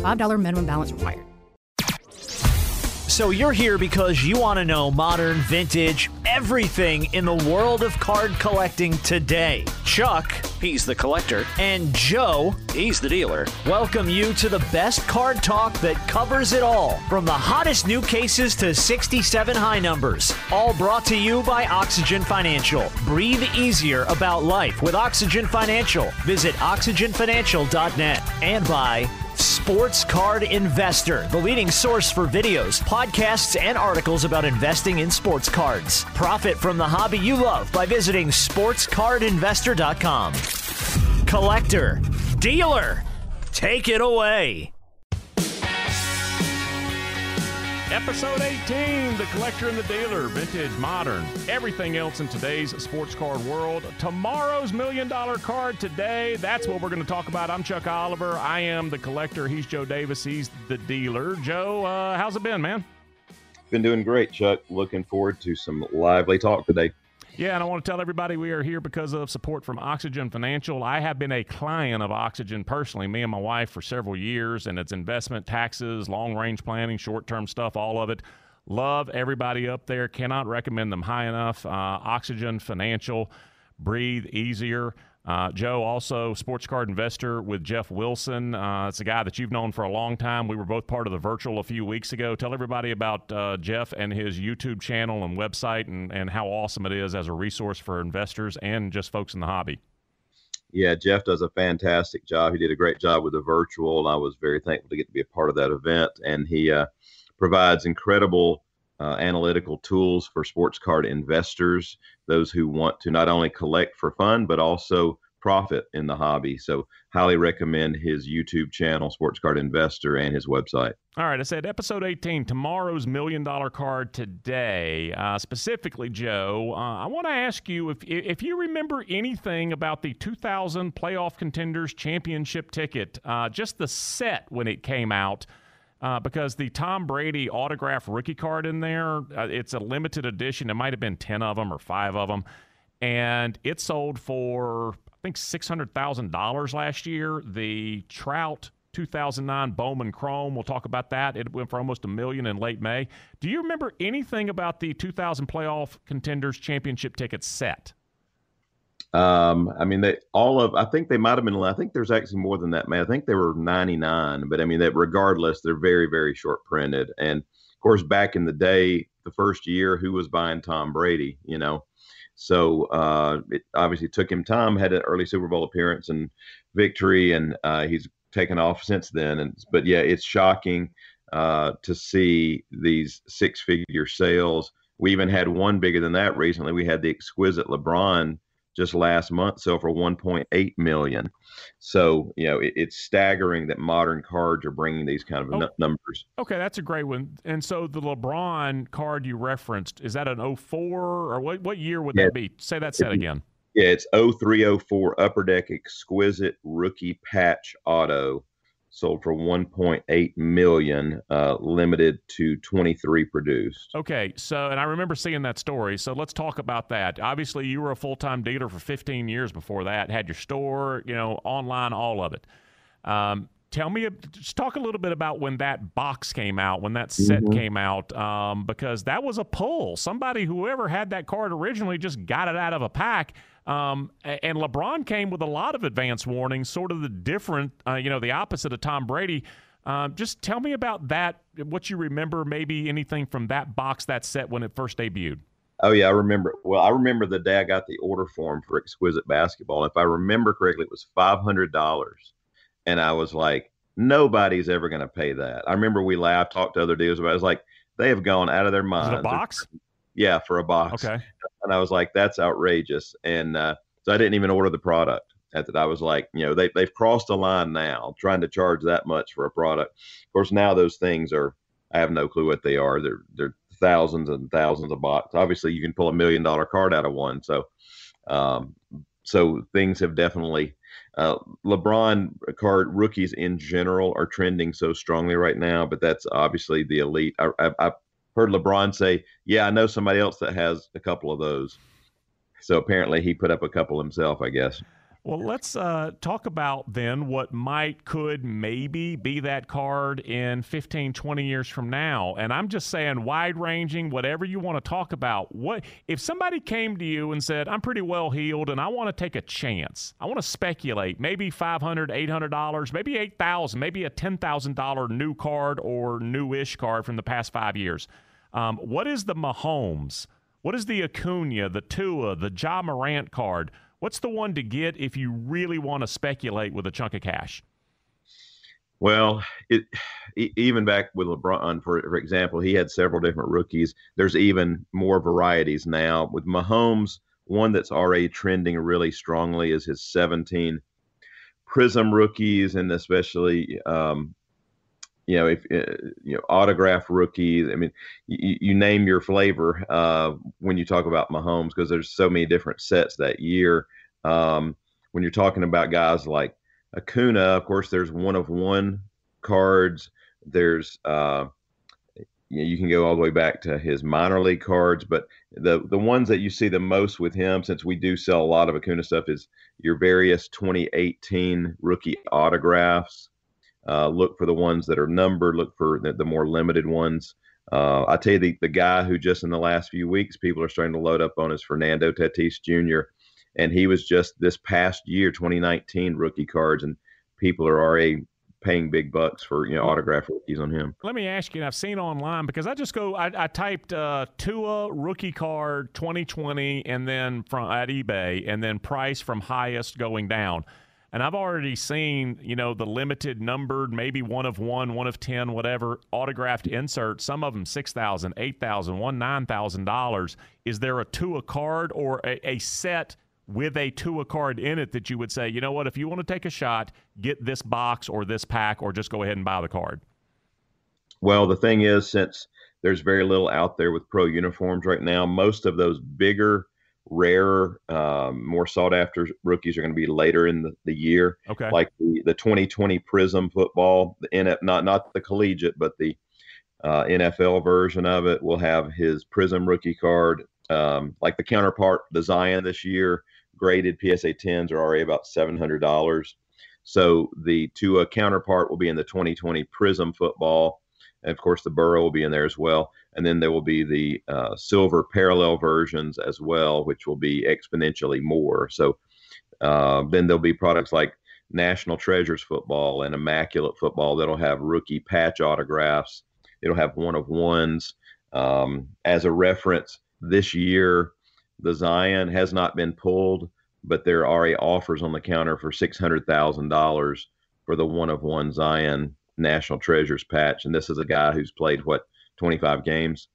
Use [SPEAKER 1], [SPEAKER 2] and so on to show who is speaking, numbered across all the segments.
[SPEAKER 1] $5 minimum balance required.
[SPEAKER 2] So you're here because you want to know modern, vintage, everything in the world of card collecting today. Chuck,
[SPEAKER 3] he's the collector,
[SPEAKER 2] and Joe,
[SPEAKER 3] he's the dealer.
[SPEAKER 2] Welcome you to the best card talk that covers it all, from the hottest new cases to 67 high numbers. All brought to you by Oxygen Financial. Breathe easier about life with Oxygen Financial. Visit oxygenfinancial.net and by Sports Card Investor, the leading source for videos, podcasts, and articles about investing in sports cards. Profit from the hobby you love by visiting sportscardinvestor.com. Collector, dealer, take it away.
[SPEAKER 4] Episode 18 The Collector and the Dealer, Vintage, Modern, everything else in today's sports card world. Tomorrow's million dollar card today. That's what we're going to talk about. I'm Chuck Oliver. I am the collector. He's Joe Davis. He's the dealer. Joe, uh, how's it been, man?
[SPEAKER 5] Been doing great, Chuck. Looking forward to some lively talk today.
[SPEAKER 4] Yeah, and I want to tell everybody we are here because of support from Oxygen Financial. I have been a client of Oxygen personally, me and my wife, for several years, and it's investment, taxes, long range planning, short term stuff, all of it. Love everybody up there. Cannot recommend them high enough. Uh, Oxygen Financial, breathe easier. Uh, Joe, also sports card investor with Jeff Wilson. Uh, it's a guy that you've known for a long time. We were both part of the virtual a few weeks ago. Tell everybody about uh, Jeff and his YouTube channel and website and, and how awesome it is as a resource for investors and just folks in the hobby.
[SPEAKER 5] Yeah, Jeff does a fantastic job. He did a great job with the virtual. I was very thankful to get to be a part of that event. And he uh, provides incredible uh, analytical tools for sports card investors, those who want to not only collect for fun, but also profit in the hobby. So, highly recommend his YouTube channel, Sports Card Investor, and his website.
[SPEAKER 4] All right, I said episode 18, tomorrow's million dollar card today. Uh, specifically, Joe, uh, I want to ask you if if you remember anything about the 2000 Playoff Contenders Championship ticket, uh, just the set when it came out uh, because the Tom Brady autograph rookie card in there, uh, it's a limited edition. It might have been 10 of them or five of them. And it sold for, I think, $600,000 last year. The Trout 2009 Bowman Chrome, we'll talk about that. It went for almost a million in late May. Do you remember anything about the 2000 playoff contenders championship ticket set?
[SPEAKER 5] Um, I mean, they all of I think they might have been. I think there's actually more than that, man. I think they were 99, but I mean that regardless, they're very very short printed. And of course, back in the day, the first year, who was buying Tom Brady? You know, so uh, it obviously took him time. Had an early Super Bowl appearance and victory, and uh, he's taken off since then. And but yeah, it's shocking uh, to see these six figure sales. We even had one bigger than that recently. We had the exquisite LeBron just last month sell for 1.8 million. So you know it, it's staggering that modern cards are bringing these kind of oh, n- numbers.
[SPEAKER 4] Okay, that's a great one. And so the LeBron card you referenced is that an 04 or what? What year would yeah. that be? Say that set again.
[SPEAKER 5] Yeah, it's 0304 Upper Deck Exquisite Rookie Patch Auto sold for 1.8 million uh, limited to 23 produced.
[SPEAKER 4] Okay so and i remember seeing that story so let's talk about that. Obviously you were a full-time dealer for 15 years before that had your store you know online all of it. Um, tell me just talk a little bit about when that box came out when that set mm-hmm. came out um, because that was a pull. Somebody whoever had that card originally just got it out of a pack um, and LeBron came with a lot of advance warnings, sort of the different, uh, you know, the opposite of Tom Brady. Uh, just tell me about that, what you remember, maybe anything from that box, that set when it first debuted.
[SPEAKER 5] Oh yeah, I remember. Well, I remember the day I got the order form for Exquisite Basketball. If I remember correctly, it was five hundred dollars, and I was like, nobody's ever going to pay that. I remember we laughed, talked to other dealers about. it. I was like, they have gone out of their minds.
[SPEAKER 4] a box?
[SPEAKER 5] Yeah, for a box.
[SPEAKER 4] Okay.
[SPEAKER 5] And I was like, that's outrageous. And uh, so I didn't even order the product. that I was like, you know, they they've crossed a line now, trying to charge that much for a product. Of course, now those things are I have no clue what they are. They're they're thousands and thousands of bucks. Obviously, you can pull a million dollar card out of one. So, um, so things have definitely. Uh, LeBron card rookies in general are trending so strongly right now, but that's obviously the elite. I, I, I heard LeBron say, "Yeah, I know somebody else that has a couple of those." So apparently, he put up a couple himself. I guess.
[SPEAKER 4] Well, let's uh, talk about then what might, could, maybe be that card in 15, 20 years from now. And I'm just saying, wide ranging, whatever you want to talk about. What if somebody came to you and said, "I'm pretty well heeled, and I want to take a chance. I want to speculate, maybe 500, 800 dollars, maybe 8,000, maybe a ten thousand dollar new card or newish card from the past five years." Um, what is the Mahomes? What is the Acuna, the Tua, the Ja Morant card? What's the one to get if you really want to speculate with a chunk of cash?
[SPEAKER 5] Well, it, even back with LeBron, for, for example, he had several different rookies. There's even more varieties now. With Mahomes, one that's already trending really strongly is his 17 Prizm rookies, and especially um, you know, if uh, you know autograph rookies. I mean, you, you name your flavor uh, when you talk about Mahomes because there's so many different sets that year. Um, when you're talking about guys like Acuna, of course, there's one of one cards. There's uh, you, know, you can go all the way back to his minor league cards, but the the ones that you see the most with him, since we do sell a lot of Acuna stuff, is your various 2018 rookie autographs. Uh, look for the ones that are numbered. Look for the, the more limited ones. Uh, I tell you, the, the guy who just in the last few weeks people are starting to load up on is Fernando Tatis Jr. And he was just this past year, 2019 rookie cards, and people are already paying big bucks for you know autograph rookies on him.
[SPEAKER 4] Let me ask you, I've seen online because I just go, I, I typed uh, Tua rookie card 2020, and then from at eBay, and then price from highest going down. And I've already seen, you know, the limited numbered, maybe one of one, one of 10, whatever, autographed inserts, some of them $6,000, $8,000, one $9,000. Is there a Tua card or a, a set with a Tua card in it that you would say, you know what, if you want to take a shot, get this box or this pack or just go ahead and buy the card?
[SPEAKER 5] Well, the thing is, since there's very little out there with pro uniforms right now, most of those bigger – rarer, um, more sought after rookies are going to be later in the, the year.
[SPEAKER 4] Okay.
[SPEAKER 5] Like the, the 2020 Prizm football, the NF, not not the collegiate, but the uh, NFL version of it will have his Prizm rookie card. Um, like the counterpart, the Zion this year, graded PSA 10s are already about $700. So the Tua counterpart will be in the 2020 Prizm football. And of course, the Burrow will be in there as well and then there will be the uh, silver parallel versions as well, which will be exponentially more. So uh, then there'll be products like National Treasures football and Immaculate football that'll have rookie patch autographs. It'll have one of ones. Um, as a reference, this year the Zion has not been pulled, but there are offers on the counter for six hundred thousand dollars for the one of one Zion National Treasures patch. And this is a guy who's played what 25 games.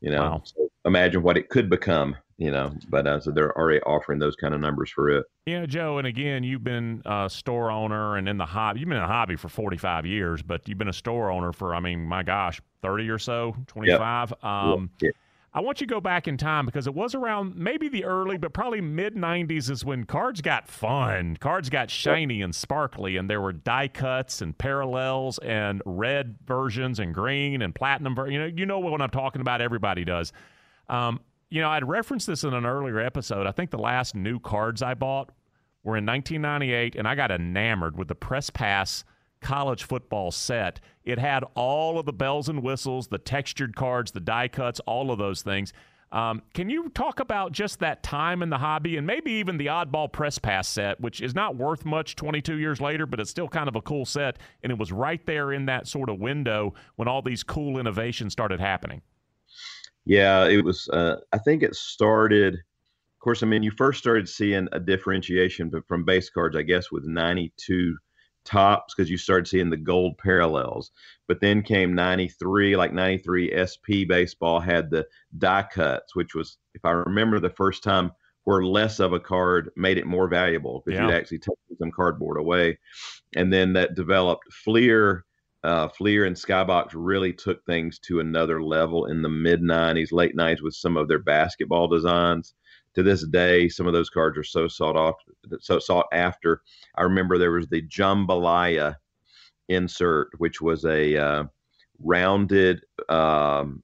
[SPEAKER 5] You know, wow. so imagine what it could become. You know, but uh, so they're already offering those kind of numbers for it.
[SPEAKER 4] Yeah, Joe, and again, you've been a store owner and in the hobby. You've been in a hobby for 45 years, but you've been a store owner for, I mean, my gosh, 30 or so, 25. Yep. Um, yep. I want you to go back in time because it was around maybe the early, but probably mid 90s is when cards got fun. Cards got shiny and sparkly, and there were die cuts and parallels and red versions and green and platinum. You know, you know what I'm talking about. Everybody does. Um, you know, I'd referenced this in an earlier episode. I think the last new cards I bought were in 1998, and I got enamored with the press pass college football set. It had all of the bells and whistles, the textured cards, the die cuts, all of those things. Um, can you talk about just that time in the hobby and maybe even the oddball press pass set, which is not worth much 22 years later, but it's still kind of a cool set. And it was right there in that sort of window when all these cool innovations started happening.
[SPEAKER 5] Yeah, it was. Uh, I think it started. Of course, I mean, you first started seeing a differentiation, but from base cards, I guess, with 92 Topps because you started seeing the gold parallels. But then came 93, like 93 SP baseball had the die cuts, which was, if I remember the first time where less of a card made it more valuable because yeah. you'd actually take some cardboard away. And then that developed Fleer. Uh, Fleer and Skybox really took things to another level in the mid 90s, late 90s with some of their basketball designs. To this day, some of those cards are so sought after. So sought after. I remember there was the jambalaya insert, which was a uh, rounded um,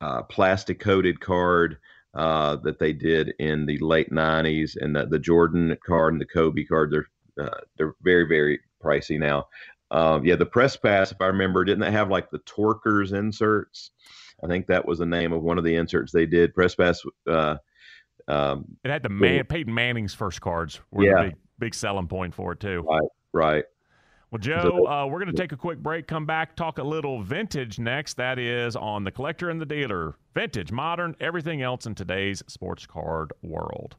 [SPEAKER 5] uh, plastic coated card uh, that they did in the late 90s and the, the Jordan card and the Kobe card they're uh, they're very very pricey now um, yeah the press pass if I remember didn't they have like the Torkers inserts I think that was the name of one of the inserts they did press pass uh,
[SPEAKER 4] um, it had the Man- Peyton Manning's first cards were yeah. the big, big selling point for it too
[SPEAKER 5] right right
[SPEAKER 4] well, Joe, uh, we're going to take a quick break, come back, talk a little vintage next. That is on The Collector and the Dealer. Vintage, modern, everything else in today's sports card world.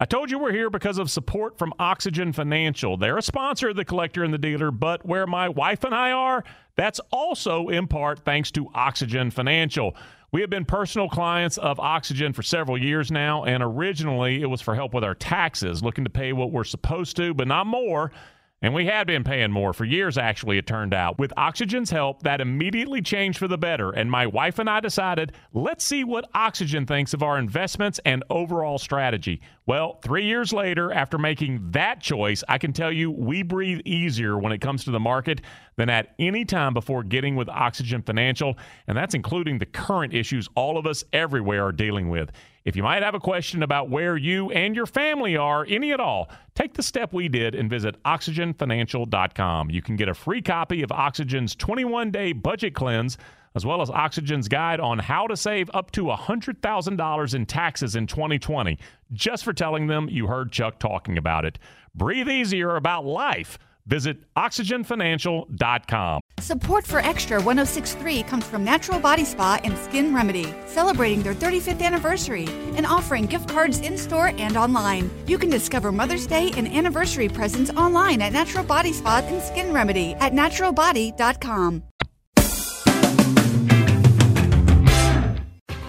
[SPEAKER 4] I told you we're here because of support from Oxygen Financial. They're a sponsor of The Collector and the Dealer, but where my wife and I are, that's also in part thanks to Oxygen Financial. We have been personal clients of Oxygen for several years now, and originally it was for help with our taxes, looking to pay what we're supposed to, but not more. And we had been paying more for years, actually, it turned out. With Oxygen's help, that immediately changed for the better. And my wife and I decided, let's see what Oxygen thinks of our investments and overall strategy. Well, three years later, after making that choice, I can tell you we breathe easier when it comes to the market than at any time before getting with Oxygen Financial. And that's including the current issues all of us everywhere are dealing with. If you might have a question about where you and your family are, any at all, take the step we did and visit oxygenfinancial.com. You can get a free copy of Oxygen's 21 day budget cleanse, as well as Oxygen's guide on how to save up to $100,000 in taxes in 2020, just for telling them you heard Chuck talking about it. Breathe easier about life. Visit oxygenfinancial.com.
[SPEAKER 6] Support for Extra 1063 comes from Natural Body Spa and Skin Remedy, celebrating their 35th anniversary and offering gift cards in store and online. You can discover Mother's Day and anniversary presents online at Natural Body Spa and Skin Remedy at naturalbody.com.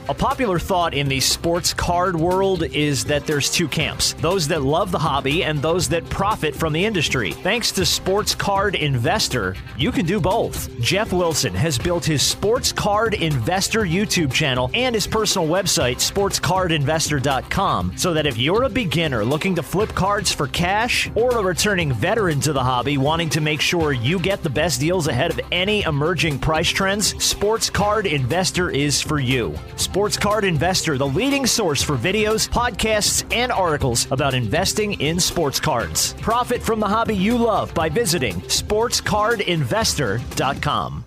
[SPEAKER 2] A popular thought in the sports card world is that there's two camps those that love the hobby and those that profit from the industry. Thanks to Sports Card Investor, you can do both. Jeff Wilson has built his Sports Card Investor YouTube channel and his personal website, sportscardinvestor.com, so that if you're a beginner looking to flip cards for cash or a returning veteran to the hobby wanting to make sure you get the best deals ahead of any emerging price trends, Sports Card Investor is for you. Sports Card Investor, the leading source for videos, podcasts, and articles about investing in sports cards. Profit from the hobby you love by visiting sportscardinvestor.com.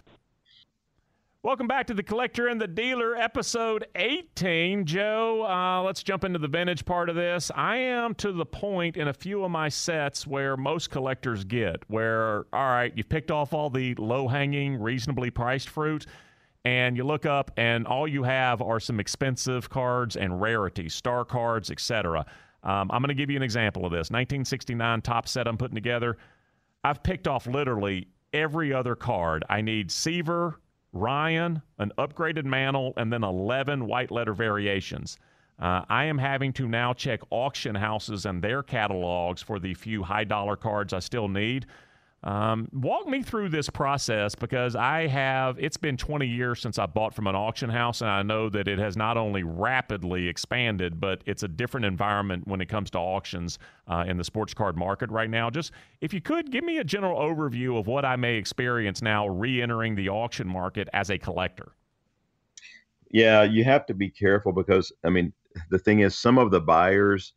[SPEAKER 4] Welcome back to the Collector and the Dealer, episode 18. Joe, uh, let's jump into the vintage part of this. I am to the point in a few of my sets where most collectors get, where, all right, you've picked off all the low hanging, reasonably priced fruit and you look up and all you have are some expensive cards and rarities, star cards, etc. Um, I'm going to give you an example of this. 1969 Topps set I'm putting together. I've picked off literally every other card. I need Seaver, Ryan, an upgraded Mantle, and then 11 white letter variations. Uh, I am having to now check auction houses and their catalogs for the few high dollar cards I still need. Um, walk me through this process because I have, it's been 20 years since I bought from an auction house, and I know that it has not only rapidly expanded, but it's a different environment when it comes to auctions uh, in the sports card market right now. Just if you could give me a general overview of what I may experience now re entering the auction market as a collector.
[SPEAKER 5] Yeah, you have to be careful because, I mean, the thing is, some of the buyers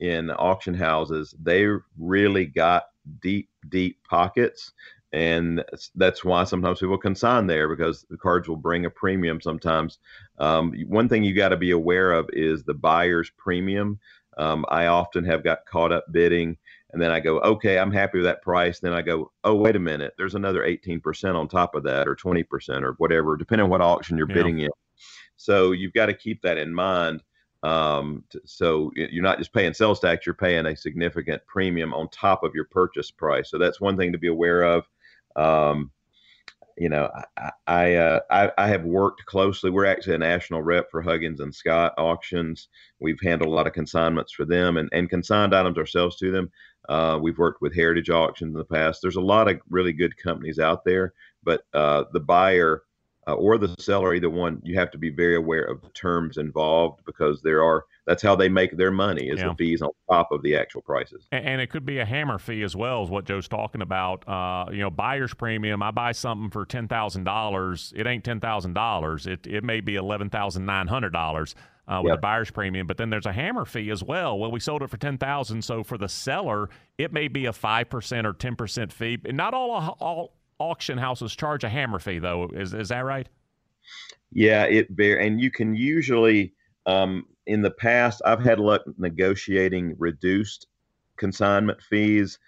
[SPEAKER 5] in auction houses, they really got deep, deep pockets. And that's why sometimes people consign there because the cards will bring a premium sometimes. Um, one thing you got to be aware of is the buyer's premium. Um, I often have got caught up bidding and then I go, okay, I'm happy with that price. Then I go, oh, wait a minute, there's another 18% on top of that, or 20%, or whatever, depending on what auction you're yeah. bidding in. So you've got to keep that in mind. Um, so you're not just paying sales tax, you're paying a significant premium on top of your purchase price. So that's one thing to be aware of. Um, you know, I I, uh, I, I have worked closely. We're actually a national rep for Huggins and Scott auctions. We've handled a lot of consignments for them and, and consigned items ourselves to them. Uh, we've worked with Heritage Auctions in the past. There's a lot of really good companies out there, but uh, the buyer uh, or the seller, either one, you have to be very aware of the terms involved because there are that's how they make their money is yeah. the fees on top of the actual prices.
[SPEAKER 4] And, and, it could be a hammer fee as well as what Joe's talking about. Uh, you know, buyer's premium. I buy something for ten thousand dollars. It ain't ten thousand dollars. It it may be eleven thousand nine hundred dollars. Uh, with yep. the buyer's premium, but then there's a hammer fee as well. Well, we sold it for ten thousand, so for the seller, it may be a five percent or ten percent fee. And not all all auction houses charge a hammer fee, though. Is is that right?
[SPEAKER 5] Yeah, it very, and you can usually um, in the past, I've had luck negotiating reduced consignment fees.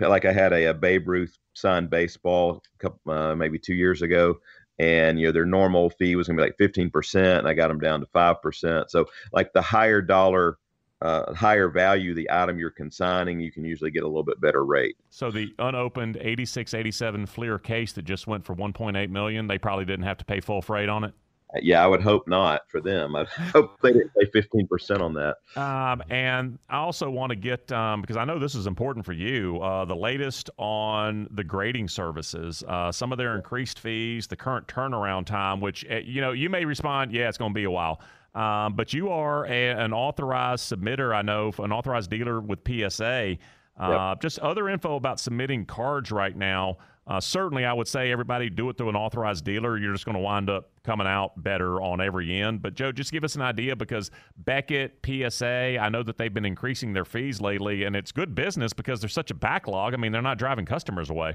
[SPEAKER 5] Like I had a, a Babe Ruth signed baseball, couple, uh, maybe two years ago, and you know their normal fee was going to be like fifteen percent, and I got them down to five percent. So like the higher dollar, uh, higher value the item you're consigning, you can usually get a little bit better rate.
[SPEAKER 4] So the unopened eighty six eighty seven Fleer case that just went for one point eight million, they probably didn't have to pay full freight on it
[SPEAKER 5] yeah, I would hope not for them. I hope they didn't pay fifteen percent on that.
[SPEAKER 4] Um, and I also want to get um, because I know this is important for you. Uh, the latest on the grading services, uh, some of their increased fees, the current turnaround time, which uh, you know you may respond, yeah, it's going to be a while. Um, but you are a, an authorized submitter, I know, an authorized dealer with PSA. Uh, yep. Just other info about submitting cards right now. Uh, certainly, I would say everybody do it through an authorized dealer. You're just going to wind up coming out better on every end. But Joe, just give us an idea because Beckett, PSA, I know that they've been increasing their fees lately, and it's good business because there's such a backlog. I mean, they're not driving customers away.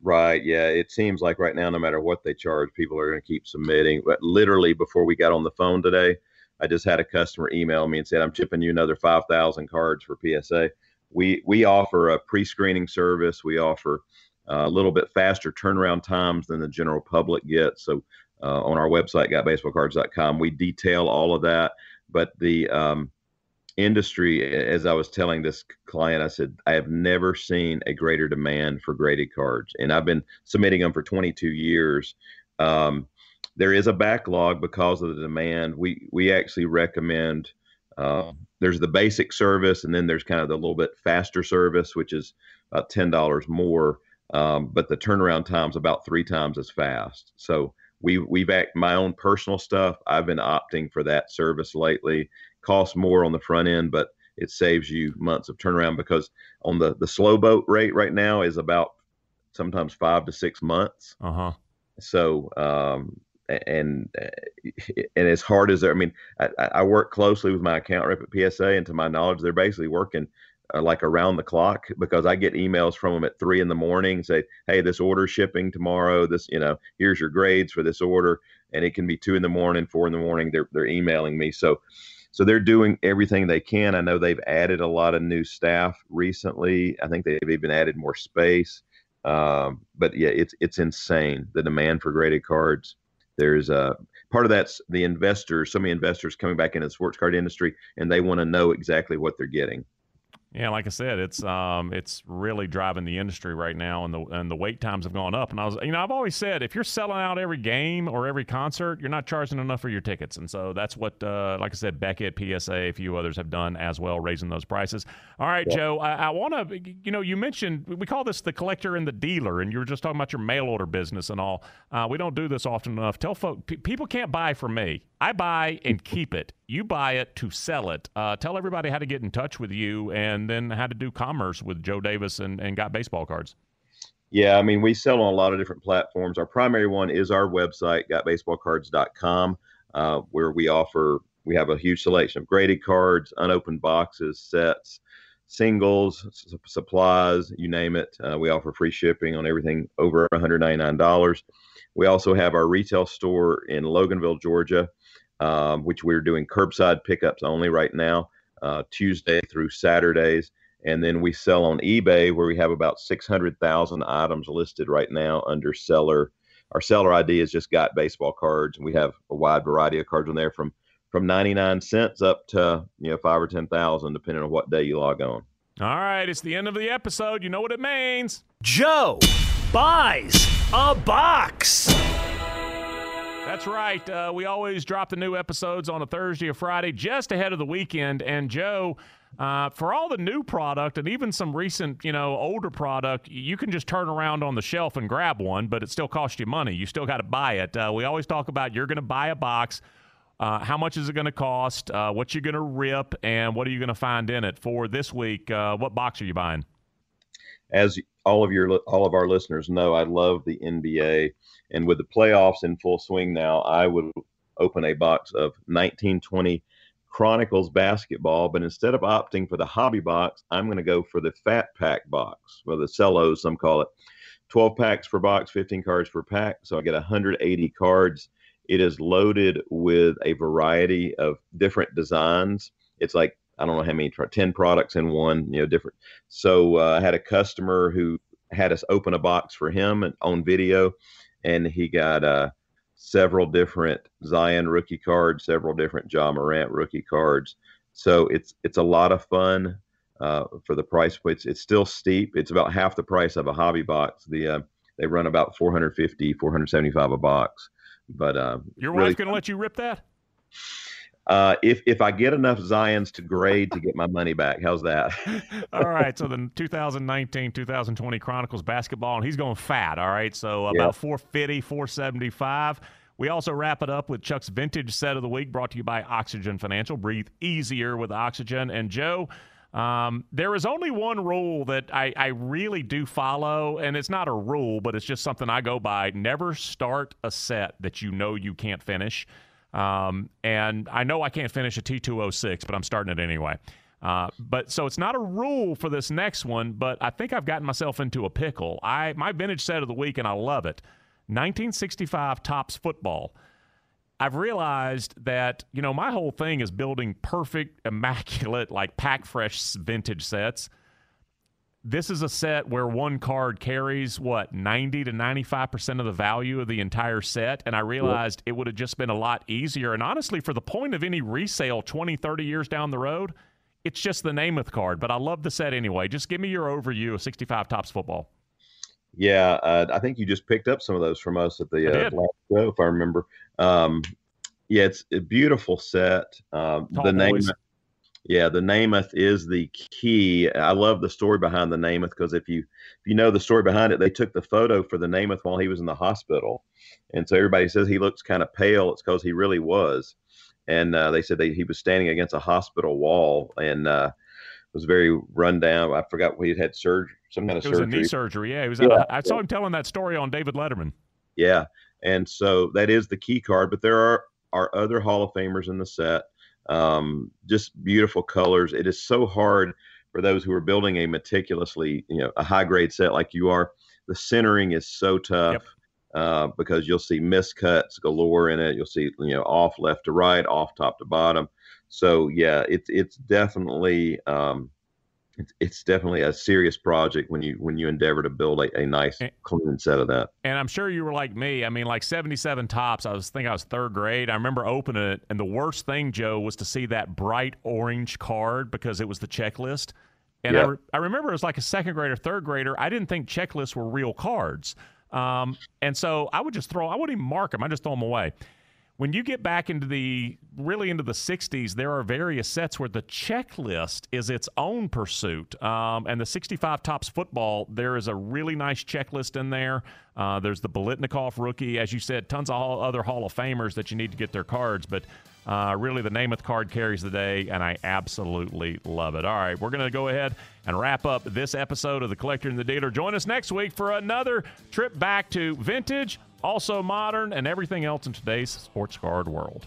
[SPEAKER 5] Right. Yeah. It seems like right now, no matter what they charge, people are going to keep submitting. But literally, before we got on the phone today, I just had a customer email me and said, "I'm chipping you another 5,000 cards for PSA." We we offer a pre-screening service. We offer a little bit faster turnaround times than the general public gets. So uh, on our website, gotbaseballcards.com, we detail all of that. But the um, industry, as I was telling this client, I said, I have never seen a greater demand for graded cards. And I've been submitting them for 22 years. Um, there is a backlog because of the demand. We, we actually recommend uh, there's the basic service, and then there's kind of the little bit faster service, which is about $10 more. Um, but the turnaround time's about three times as fast. So we we've act my own personal stuff. I've been opting for that service lately. Costs more on the front end, but it saves you months of turnaround because on the the slow boat rate right now is about sometimes five to six months.
[SPEAKER 4] Uh huh.
[SPEAKER 5] So um, and and as hard as I mean, I, I work closely with my account rep at PSA, and to my knowledge, they're basically working uh, like around the clock because I get emails from them at three in the morning say, "Hey, this order shipping tomorrow. This, you know, here's your grades for this order." And it can be two in the morning, four in the morning. They're they're emailing me. So, so they're doing everything they can. I know they've added a lot of new staff recently. I think they've even added more space. Um, but yeah, it's it's insane the demand for graded cards. There's a uh, part of that's the investors. So many investors coming back into the sports card industry, and they want to know exactly what they're getting.
[SPEAKER 4] Yeah, like I said, it's um, it's really driving the industry right now, and the and the wait times have gone up. And I was, you know, I've always said if you're selling out every game or every concert, you're not charging enough for your tickets, and so that's what, uh, like I said, Beckett, PSA, a few others have done as well, raising those prices. All right, yeah. Joe, I, I want to, you know, you mentioned we call this the collector and the dealer, and you were just talking about your mail order business and all. Uh, we don't do this often enough. Tell folks, p- people can't buy from me. I buy and keep it. You buy it to sell it. Uh, tell everybody how to get in touch with you and then how to do commerce with Joe Davis and, and Got Baseball Cards.
[SPEAKER 5] Yeah, I mean, we sell on a lot of different platforms. Our primary one is our website, gotbaseballcards.com, uh, where we offer, we have a huge selection of graded cards, unopened boxes, sets, singles, supplies, you name it. Uh, we offer free shipping on everything over $199. We also have our retail store in Loganville, Georgia, um, which we're doing curbside pickups only right now, uh, Tuesday through Saturdays. And then we sell on eBay, where we have about 600,000 items listed right now under seller. Our seller ID has just got baseball cards, and we have a wide variety of cards on there from from 99 cents up to you know five or ten thousand, depending on what day you log on.
[SPEAKER 4] All right, it's the end of the episode. You know what it means.
[SPEAKER 2] Joe buys a box.
[SPEAKER 4] That's right. Uh, we always drop the new episodes on a Thursday or Friday just ahead of the weekend. And Joe, uh, for all the new product and even some recent, you know, older product, you can just turn around on the shelf and grab one, but it still costs you money. You still got to buy it. Uh, we always talk about you're going to buy a box. Uh, how much is it going to cost? Uh, what you're going to rip, and what are you going to find in it? For this week, uh, what box are you buying?
[SPEAKER 5] As all of your all of our listeners know, I love the NBA, and with the playoffs in full swing now, I would open a box of 1920 Chronicles basketball, but instead of opting for the hobby box, I'm going to go for the fat pack box, or the cellos, some call it. 12 packs per box, 15 cards per pack. So I get 180 cards it is loaded with a variety of different designs. It's like I don't know how many, ten products in one, you know, different. So uh, I had a customer who had us open a box for him on video, and he got uh, several different Zion rookie cards, several different Ja Morant rookie cards. So it's it's a lot of fun uh, for the price. It's it's still steep. It's about half the price of a hobby box. The uh, they run about 450, 475 a box. But uh,
[SPEAKER 4] your really wife's going to let you rip that?
[SPEAKER 5] Uh, if if I get enough Zions to grade to get my money back, how's that?
[SPEAKER 4] all right. So the 2019 2020 Chronicles basketball, and he's going fat. All right. So about yep. 450, 475. We also wrap it up with Chuck's vintage set of the week, brought to you by Oxygen Financial. Breathe easier with oxygen. And Joe, um, there is only one rule that I, I really do follow, and it's not a rule, but it's just something I go by. Never start a set that you know you can't finish. Um, and I know I can't finish a T206, but I'm starting it anyway. Uh, but so it's not a rule for this next one, but I think I've gotten myself into a pickle. I my vintage set of the week, and I love it. 1965 Topps football. I've realized that, you know, my whole thing is building perfect, immaculate, like pack fresh vintage sets. This is a set where one card carries what 90 to 95% of the value of the entire set. And I realized it would have just been a lot easier. And honestly, for the point of any resale 20, 30 years down the road, it's just the Namath card. But I love the set anyway. Just give me your overview of 65 Topps football.
[SPEAKER 5] Yeah, uh, I think you just picked up some of those from us at the uh, last show, if I remember. Um, yeah, it's a beautiful set. Um, the name, yeah, the Namath is the key. I love the story behind the Namath because if you if you know the story behind it, they took the photo for the Namath while he was in the hospital, and so everybody says he looks kind of pale. It's because he really was, and uh, they said that he was standing against a hospital wall and uh, was very run down. I forgot he had surgery, some kind of
[SPEAKER 4] it
[SPEAKER 5] surgery.
[SPEAKER 4] a knee surgery. Yeah, he was. Yeah. A, I saw him telling that story on David Letterman.
[SPEAKER 5] Yeah, and so that is the key card. But there are are other Hall of Famers in the set. Um, just beautiful colors. It is so hard for those who are building a meticulously, you know, a high grade set like you are. The centering is so tough. Yep. Uh, because you'll see miscuts galore in it. You'll see, you know, off left to right, off top to bottom. So yeah, it's it's definitely um, it's, it's definitely a serious project when you when you endeavor to build a, a nice and, clean set of that.
[SPEAKER 4] And I'm sure you were like me. I mean, like 77 Topps. I was thinking I was third grade. I remember opening it, and the worst thing, Joe, was to see that bright orange card because it was the checklist. And yep. I, re- I remember it was like a second grader, third grader. I didn't think checklists were real cards. Um, and so I would just throw, I wouldn't even mark them. I just throw them away when you get back into the really into the 60s, there are various sets where the checklist is its own pursuit. Um, and the 65 Topps football, there is a really nice checklist in there. Uh, there's the Biletnikoff rookie, as you said, tons of other Hall of Famers that you need to get their cards. But uh, really, the Namath card carries the day, and I absolutely love it. All right, we're going to go ahead and wrap up this episode of The Collector and the Dealer. Join us next week for another trip back to vintage also modern, and everything else in today's sports card world.